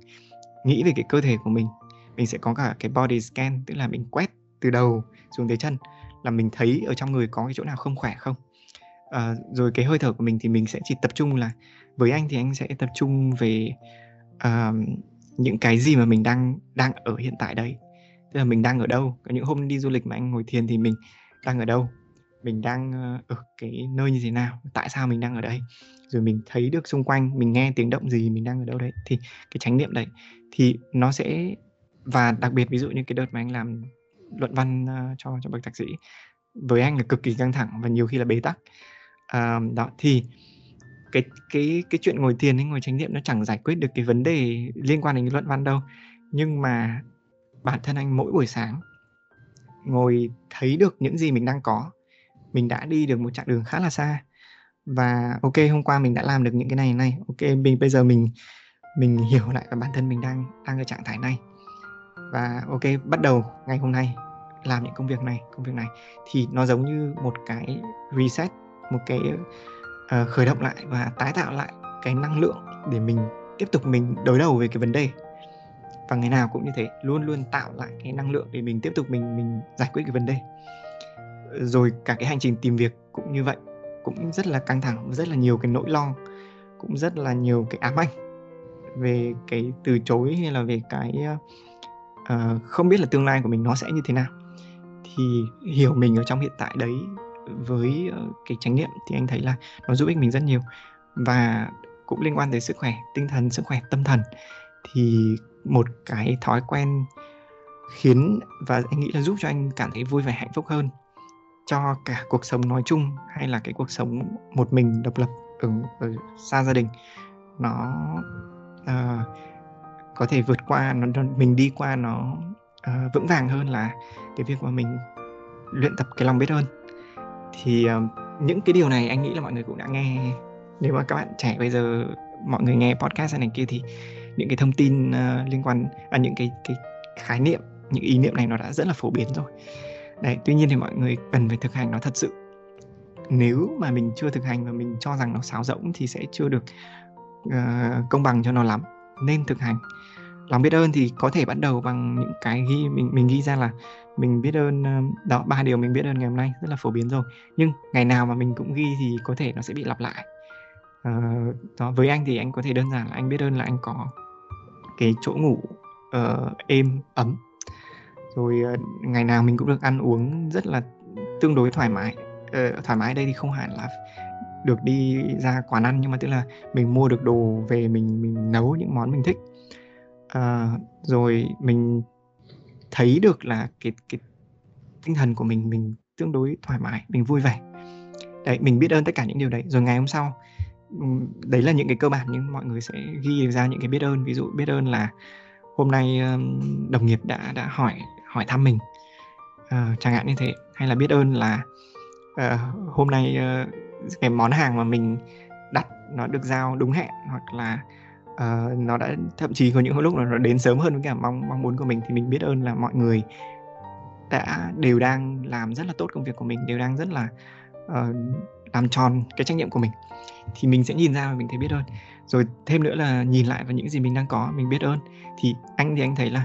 nghĩ về cái cơ thể của mình. Mình sẽ có cả cái body scan, tức là mình quét từ đầu xuống tới chân là mình thấy ở trong người có cái chỗ nào không khỏe không? À, rồi cái hơi thở của mình thì mình sẽ chỉ tập trung là với anh thì anh sẽ tập trung về uh, những cái gì mà mình đang đang ở hiện tại đây. tức là mình đang ở đâu? Có những hôm đi du lịch mà anh ngồi thiền thì mình đang ở đâu? Mình đang ờ, ở cái nơi như thế nào? Tại sao mình đang ở đây? Rồi mình thấy được xung quanh mình nghe tiếng động gì mình đang ở đâu đấy? Thì cái chánh niệm đấy thì nó sẽ và đặc biệt ví dụ như cái đợt mà anh làm luận văn uh, cho cho bậc thạc sĩ. Với anh là cực kỳ căng thẳng và nhiều khi là bế tắc. Uh, đó thì cái cái cái chuyện ngồi thiền hay ngồi chánh niệm nó chẳng giải quyết được cái vấn đề liên quan đến luận văn đâu. Nhưng mà bản thân anh mỗi buổi sáng ngồi thấy được những gì mình đang có mình đã đi được một chặng đường khá là xa. Và ok hôm qua mình đã làm được những cái này này ok mình bây giờ mình mình hiểu lại là bản thân mình đang đang ở trạng thái này và ok bắt đầu ngày hôm nay làm những công việc này công việc này. Thì nó giống như một cái reset một cái uh, khởi động lại và tái tạo lại cái năng lượng để mình tiếp tục mình đối đầu về cái vấn đề. Và ngày nào cũng như thế luôn luôn tạo lại cái năng lượng để mình tiếp tục mình mình giải quyết cái vấn đề. Rồi cả cái hành trình tìm việc cũng như vậy cũng rất là căng thẳng rất là nhiều cái nỗi lo cũng rất là nhiều cái ám ảnh về cái từ chối hay là về cái uh, Ờ, không biết là tương lai của mình nó sẽ như thế nào. Thì hiểu mình ở trong hiện tại đấy với uh, cái chánh niệm thì anh thấy là nó giúp ích mình rất nhiều. Và cũng liên quan tới sức khỏe tinh thần sức khỏe tâm thần. Thì một cái thói quen khiến và anh nghĩ là giúp cho anh cảm thấy vui vẻ hạnh phúc hơn cho cả cuộc sống nói chung hay là cái cuộc sống một mình độc lập ở, ở xa gia đình nó uh, có thể vượt qua nó, nó mình đi qua nó uh, vững vàng hơn là cái việc mà mình luyện tập cái lòng biết ơn. Thì uh, những cái điều này anh nghĩ là mọi người cũng đã nghe. Nếu mà các bạn trẻ bây giờ mọi người nghe podcast này kia thì những cái thông tin uh, liên quan à, những cái cái khái niệm những ý niệm này nó đã rất là phổ biến rồi. Đấy tuy nhiên thì mọi người cần phải thực hành nó thật sự. Nếu mà mình chưa thực hành và mình cho rằng nó sáo rỗng thì sẽ chưa được uh, công bằng cho nó lắm nên thực hành lòng biết ơn thì có thể bắt đầu bằng những cái ghi mình mình ghi ra là mình biết ơn ờ, đó ba điều mình biết ơn ngày hôm nay rất là phổ biến rồi. Nhưng ngày nào mà mình cũng ghi thì có thể nó sẽ bị lặp lại. À, đó với anh thì anh có thể đơn giản là anh biết ơn là anh có cái chỗ ngủ uh, êm ấm. Rồi uh, ngày nào mình cũng được ăn uống rất là tương đối thoải mái. Uh, thoải mái đây thì không hẳn là được đi ra quán ăn nhưng mà tức là mình mua được đồ về mình mình nấu những món mình thích à, rồi mình thấy được là cái cái tinh thần của mình mình tương đối thoải mái mình vui vẻ. Đấy mình biết ơn tất cả những điều đấy. Rồi ngày hôm sau đấy là những cái cơ bản nhưng mọi người sẽ ghi ra những cái biết ơn. Ví dụ biết ơn là hôm nay đồng nghiệp đã đã hỏi hỏi thăm mình. À, chẳng hạn như thế. Hay là biết ơn là à, hôm nay ờ, cái món hàng mà mình đặt nó được giao đúng hẹn hoặc là uh, nó đã thậm chí có những lúc là nó đến sớm hơn với cả mong mong muốn của mình thì mình biết ơn là mọi người đã đều đang làm rất là tốt công việc của mình đều đang rất là uh, làm tròn cái trách nhiệm của mình. Thì mình sẽ nhìn ra và mình thấy biết ơn. Rồi thêm nữa là nhìn lại vào những gì mình đang có mình biết ơn. Thì anh thì anh thấy là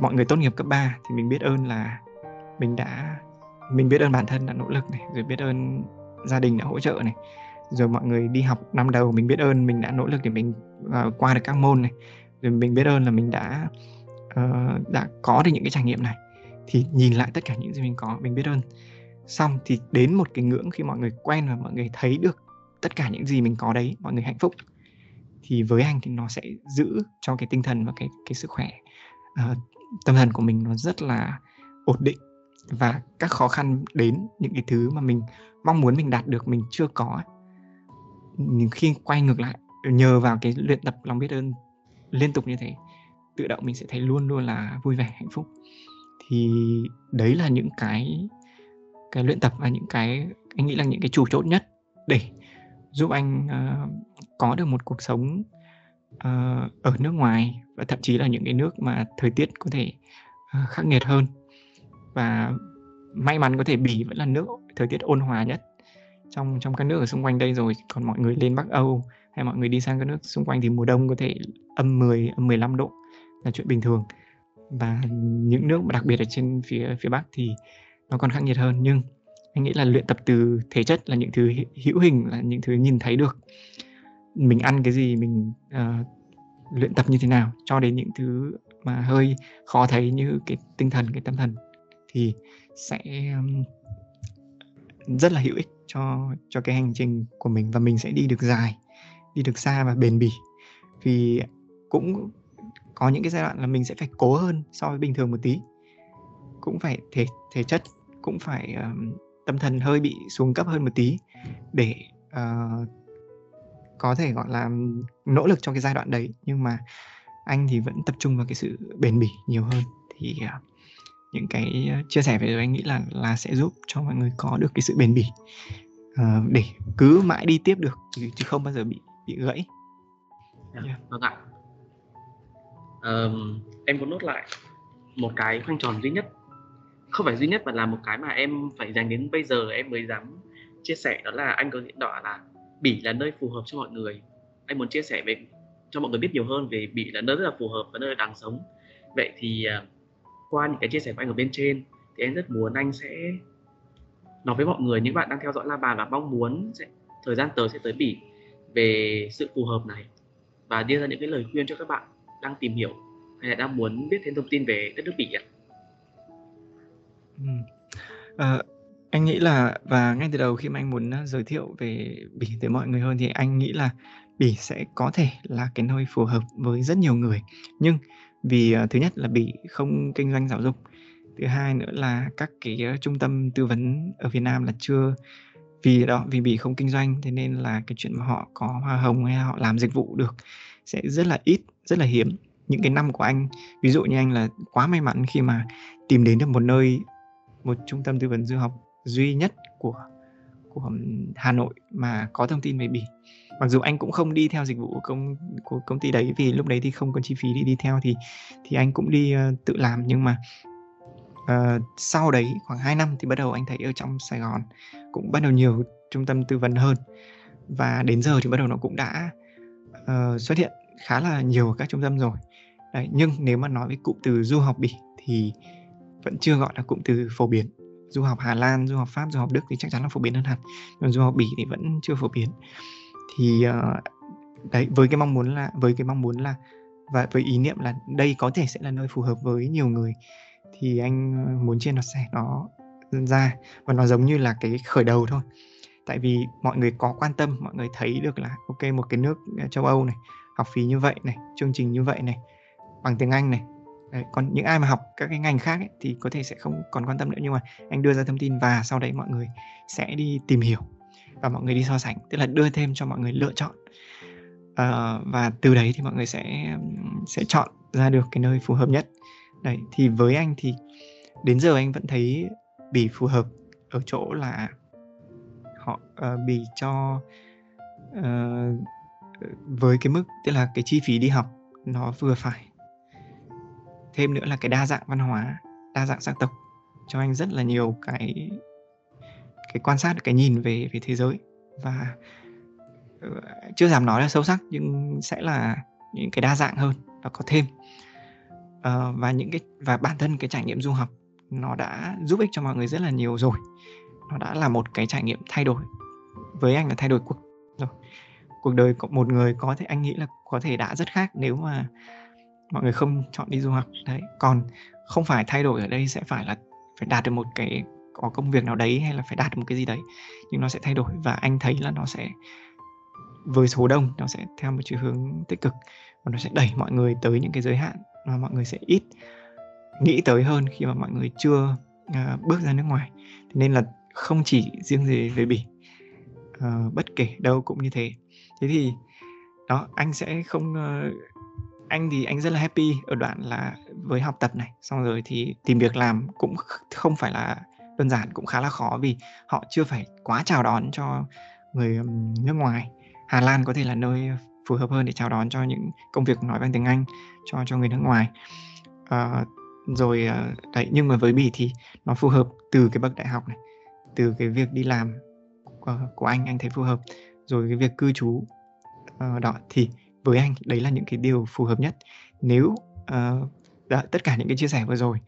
mọi người tốt nghiệp cấp 3 thì mình biết ơn là mình đã mình biết ơn bản thân đã nỗ lực này rồi biết ơn gia đình đã hỗ trợ này rồi mọi người đi học năm đầu mình biết ơn mình đã nỗ lực để mình uh, qua được các môn này. Rồi mình biết ơn là mình đã uh, đã có được những cái trải nghiệm này. Thì nhìn lại tất cả những gì mình có mình biết ơn. Xong thì đến một cái ngưỡng khi mọi người quen và mọi người thấy được tất cả những gì mình có đấy mọi người hạnh phúc thì với anh thì nó sẽ giữ cho cái tinh thần và cái cái sức khỏe uh, tâm thần của mình nó rất là ổn định. Và các khó khăn đến những cái thứ mà mình mong muốn mình đạt được mình chưa có khi quay ngược lại nhờ vào cái luyện tập lòng biết ơn liên tục như thế tự động mình sẽ thấy luôn luôn là vui vẻ hạnh phúc. Thì đấy là những cái cái luyện tập và những cái anh nghĩ là những cái chủ chốt nhất để giúp anh uh, có được một cuộc sống uh, ở nước ngoài và thậm chí là những cái nước mà thời tiết có thể uh, khắc nghiệt hơn. Và may mắn có thể bỉ vẫn là nước thời tiết ôn hòa nhất trong trong các nước ở xung quanh đây rồi còn mọi người lên Bắc Âu hay mọi người đi sang các nước xung quanh thì mùa đông có thể âm 10 âm 15 độ là chuyện bình thường. Và những nước đặc biệt ở trên phía phía Bắc thì nó còn khắc nghiệt hơn. Nhưng anh nghĩ là luyện tập từ thể chất là những thứ hữu hình là những thứ nhìn thấy được. Mình ăn cái gì mình uh, luyện tập như thế nào cho đến những thứ mà hơi khó thấy như cái tinh thần cái tâm thần thì sẽ um, rất là hữu ích cho cho cái hành trình của mình và mình sẽ đi được dài đi được xa và bền bỉ. Vì cũng có những cái giai đoạn là mình sẽ phải cố hơn so với bình thường một tí. Cũng phải thể thể chất cũng phải um, tâm thần hơi bị xuống cấp hơn một tí để uh, có thể gọi là nỗ lực cho cái giai đoạn đấy. Nhưng mà anh thì vẫn tập trung vào cái sự bền bỉ nhiều hơn. Thì uh, những cái chia sẻ về anh nghĩ là là sẽ giúp cho mọi người có được cái sự bền bỉ uh, để cứ mãi đi tiếp được chứ, chứ không bao giờ bị bị gãy. Yeah. Yeah. Vâng ạ. Um, em có nốt lại một cái khoanh tròn duy nhất không phải duy nhất mà là một cái mà em phải dành đến bây giờ em mới dám chia sẻ đó là anh có diễn đỏ là bỉ là nơi phù hợp cho mọi người anh muốn chia sẻ về cho mọi người biết nhiều hơn về bỉ là nơi rất là phù hợp và nơi đáng sống vậy thì uh, qua những cái chia sẻ của anh ở bên trên thì em rất muốn anh sẽ nói với mọi người những bạn đang theo dõi la bàn và mong muốn sẽ thời gian tới sẽ tới bỉ về sự phù hợp này và đưa ra những cái lời khuyên cho các bạn đang tìm hiểu hay là đang muốn biết thêm thông tin về đất nước bỉ ạ Ờ, anh nghĩ là và ngay từ đầu khi mà anh muốn, à, giới thiệu về Bỉ tới mọi người hơn thì anh nghĩ là Bỉ sẽ có thể là cái nơi phù hợp với rất nhiều người. Nhưng vì uh, thứ nhất là Bỉ không kinh doanh giáo dục thứ hai nữa là các cái uh, trung tâm tư vấn ở Việt Nam là chưa vì đó vì Bỉ không kinh doanh thế nên là cái chuyện mà họ có hoa hồng hay họ làm dịch vụ được sẽ rất là ít rất là hiếm. Những cái năm của anh ví dụ như anh là quá may mắn khi mà tìm đến được một nơi một trung tâm tư vấn du học duy nhất của của Hà Nội mà có thông tin về Bỉ mặc dù anh cũng không đi theo dịch vụ của công của công ty đấy vì lúc đấy thì không có chi phí đi đi theo thì thì anh cũng đi uh, tự làm. Nhưng mà uh, sau đấy khoảng 2 năm thì bắt đầu anh thấy ở trong Sài Gòn cũng bắt đầu nhiều trung tâm tư vấn hơn. Và đến giờ thì bắt đầu nó cũng đã uh, xuất hiện khá là nhiều các trung tâm rồi. Đấy, nhưng nếu mà nói với cụm từ du học bỉ thì vẫn chưa gọi là cụm từ phổ biến. Du học Hà Lan, du học Pháp, du học Đức thì chắc chắn là phổ biến hơn hẳn. Còn du học Bỉ thì vẫn chưa phổ biến thì uh, đấy với cái mong muốn là với cái mong muốn là và với ý niệm là đây có thể sẽ là nơi phù hợp với nhiều người thì anh ờ, muốn chia nó sẻ nó ra và nó giống như là cái khởi đầu thôi. Tại vì mọi người có quan tâm mọi người thấy được là ok một cái nước ờ, châu Âu này học phí như vậy này chương trình như vậy này bằng tiếng Anh này đấy, còn những ai mà học các cái ngành khác ấy, thì có thể sẽ không còn quan tâm nữa nhưng mà anh đưa ra thông tin và sau đấy mọi người sẽ đi tìm hiểu và mọi người đi so sánh tức là đưa thêm cho mọi người lựa chọn. Uh, và từ đấy thì mọi người sẽ sẽ chọn ra được cái nơi phù hợp nhất. Đấy thì với anh thì đến giờ anh vẫn thấy bỉ phù hợp ở chỗ là họ ờ, uh, bỉ cho uh, với cái mức tức là cái chi phí đi học nó vừa phải. Thêm nữa là cái đa dạng văn hóa đa dạng sắc tộc cho anh rất là nhiều cái cái quan sát cái nhìn về về thế giới. Và ừ, chưa dám nói là sâu sắc nhưng sẽ là những cái đa dạng hơn và có thêm. À, và những cái và bản thân cái trải nghiệm du học nó đã giúp ích cho mọi người rất là nhiều rồi. Nó đã là một cái trải nghiệm thay đổi. Với anh là thay đổi cuộc rồi. Cuộc đời của một người có thể anh nghĩ là có thể đã rất khác nếu mà mọi người không chọn đi du học. Đấy còn không phải thay đổi ở đây sẽ phải là phải đạt được một cái có công việc nào đấy hay là phải đạt một cái gì đấy nhưng nó sẽ thay đổi và anh thấy là nó sẽ với số đông nó sẽ theo một chiều hướng tích cực và nó sẽ đẩy mọi người tới những cái giới hạn mà mọi người sẽ ít nghĩ tới hơn khi mà mọi người chưa uh, bước ra nước ngoài. Thế nên là không chỉ riêng gì về bỉ uh, bất kể đâu cũng như thế. Thế thì đó anh sẽ không uh, anh thì anh rất là happy ở đoạn là với học tập này. Xong rồi thì tìm việc làm cũng không phải là đơn giản cũng khá là khó vì họ chưa phải quá chào đón cho người nước ngoài. Hà Lan có thể là nơi phù hợp hơn để chào đón cho những công việc nói bằng tiếng Anh cho cho người nước ngoài. À, rồi ờ, đấy nhưng mà với Bỉ thì nó phù hợp từ cái bậc đại học này từ cái việc đi làm của, của anh anh thấy phù hợp. Rồi cái việc cư trú uh, đó thì với anh đấy là những cái điều phù hợp nhất. Nếu uh, đó, tất cả những cái chia sẻ vừa rồi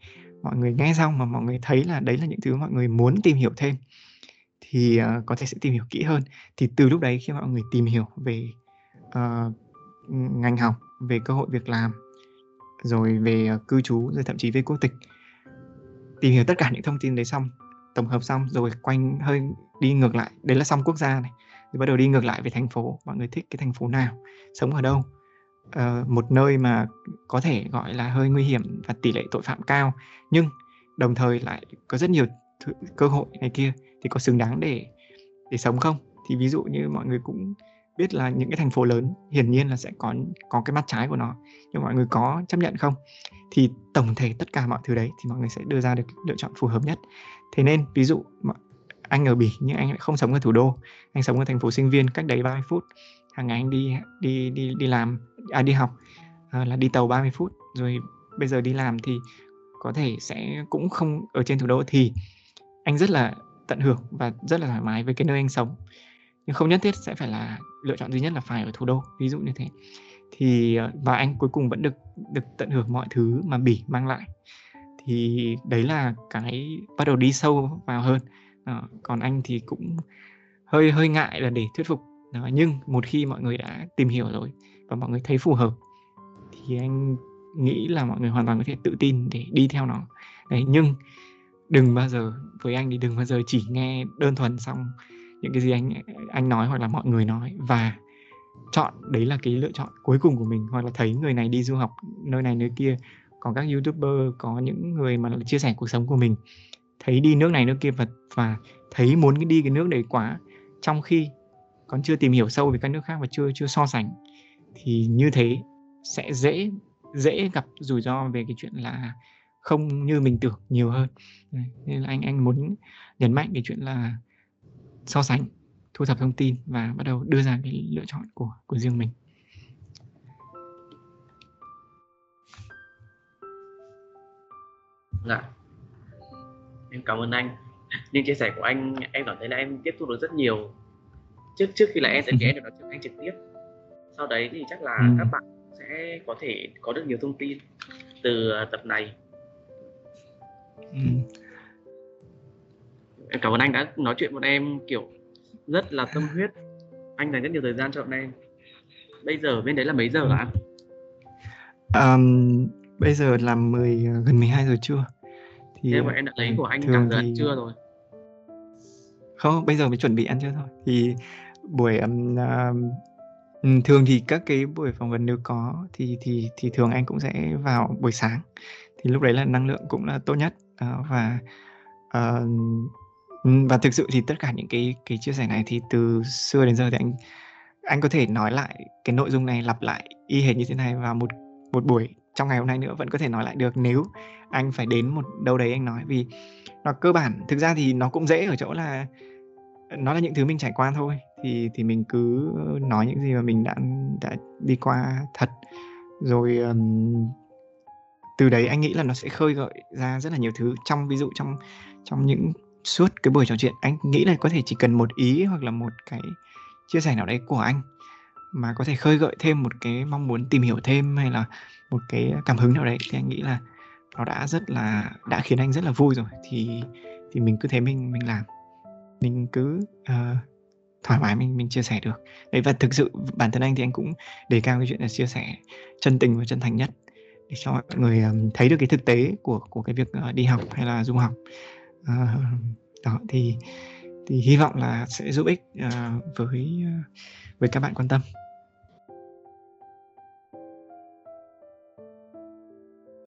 mọi người nghe xong mà mọi người thấy là đấy là những thứ mọi người muốn tìm hiểu thêm thì uh, có thể sẽ tìm hiểu kỹ hơn. Thì từ lúc đấy khi mọi người tìm hiểu về uh, ngành học về cơ hội việc làm rồi về uh, cư trú rồi thậm chí về quốc tịch tìm hiểu tất cả những thông tin đấy xong tổng hợp xong rồi quanh hơi đi ngược lại. Đấy là xong quốc gia này. Rồi bắt đầu đi ngược lại về thành phố. Mọi người thích cái thành phố nào? Sống ở đâu? Uh, một nơi mà có thể gọi là hơi nguy hiểm và tỷ lệ tội phạm cao nhưng đồng thời lại có rất nhiều th- cơ hội này kia thì có xứng đáng để để sống không? Thì ví dụ như mọi người cũng biết là những cái thành phố lớn hiển nhiên là sẽ có có cái mặt trái của nó nhưng mọi người có chấp nhận không? Thì tổng thể tất cả mọi thứ đấy thì mọi người sẽ đưa ra được lựa chọn phù hợp nhất. Thế nên ví dụ anh ở bỉ nhưng anh lại không sống ở thủ đô anh sống ở thành phố sinh viên cách đấy 30 phút hàng ngày anh đi đi đi đi làm à đi học à, là đi tàu 30 phút. Rồi bây giờ đi làm thì có thể sẽ cũng không ở trên thủ đô. Thì anh rất là tận hưởng và rất là thoải mái với cái nơi anh sống. Nhưng không nhất thiết sẽ phải là lựa chọn duy nhất là phải ở thủ đô ví dụ như thế. Thì ờ, và anh cuối cùng vẫn được được tận hưởng mọi thứ mà bỉ mang lại. Thì đấy là cái bắt đầu đi sâu vào hơn. À, còn anh thì cũng hơi hơi ngại là để thuyết phục Ờ, nhưng một khi mọi người đã tìm hiểu rồi và mọi người thấy phù hợp, thì anh nghĩ là mọi người hoàn toàn có thể tự tin để đi theo nó. Đấy, nhưng đừng bao giờ, với anh thì đừng bao giờ chỉ nghe đơn thuần xong những cái gì anh anh nói hoặc là mọi người nói và chọn đấy là cái lựa chọn cuối cùng của mình. Hoặc là thấy người này đi du học nơi này, nơi kia, có các youtuber, có những người mà chia sẻ cuộc sống của mình, thấy đi nước này, nước kia và và thấy muốn đi cái nước đấy quá. Trong khi còn chưa tìm hiểu sâu về các nước khác và chưa chưa so sánh, thì như thế sẽ dễ dễ gặp rủi ro về cái chuyện là không như mình tưởng nhiều hơn. Nên là anh anh muốn nhấn mạnh cái chuyện là so sánh, thu thập thông tin và bắt đầu đưa ra cái lựa chọn của của riêng mình. Dạ. Em cảm ơn anh. Những chia sẻ của anh, em cảm thấy là em tiếp thu được rất nhiều trước trước khi là em sẽ em được nói chuyện anh trực tiếp. Sau đấy thì chắc là ừ. các bạn sẽ có thể có được nhiều thông tin từ à, tập này. Ừ. em cảm ơn anh đã nói chuyện với em kiểu rất là tâm huyết. Anh dành rất nhiều thời gian cho bọn em. Bây giờ bên đấy là mấy giờ ạ um, bây giờ là 10 gần 12 giờ trưa. Thì Thế mà em đã lấy của anh cả giờ thì... ăn trưa rồi. Không bây giờ mới chuẩn bị ăn trưa thôi. Thì buổi um, um, thường thì các cái buổi phỏng vấn nếu có thì thì thì thường anh cũng sẽ vào buổi sáng. Thì lúc đấy là năng lượng cũng là tốt nhất. Uh, và uh, và thực sự thì tất cả những cái cái chia sẻ này thì từ xưa đến giờ thì anh anh có thể nói lại cái nội dung này lặp lại y hệt như thế này vào một một buổi trong ngày hôm nay nữa vẫn có thể nói lại được nếu anh phải đến một đâu đấy anh nói. Vì nó cơ bản thực ra thì nó cũng dễ ở chỗ là nó là những thứ mình trải qua thôi thì thì mình cứ nói những gì mà mình đã đã đi qua thật. Rồi um, từ đấy anh nghĩ là nó sẽ khơi gợi ra rất là nhiều thứ. Trong ví dụ trong trong những suốt cái buổi trò chuyện anh nghĩ là có thể chỉ cần một ý hoặc là một cái chia sẻ nào đấy của anh mà có thể khơi gợi thêm một cái mong muốn tìm hiểu thêm hay là một cái cảm hứng nào đấy thì anh nghĩ là nó đã rất là đã khiến anh rất là vui rồi. Thì thì mình cứ thế mình mình làm mình cứ uh, thoải mái mình mình chia sẻ được. Đấy và thực sự bản thân anh thì anh cũng đề cao cái chuyện là chia sẻ chân tình và chân thành nhất để cho mọi người um, thấy được cái thực tế của của cái việc uh, đi học hay là du học. Uh, đó thì thì hy vọng là sẽ giúp ích uh, với uh, với các bạn quan tâm.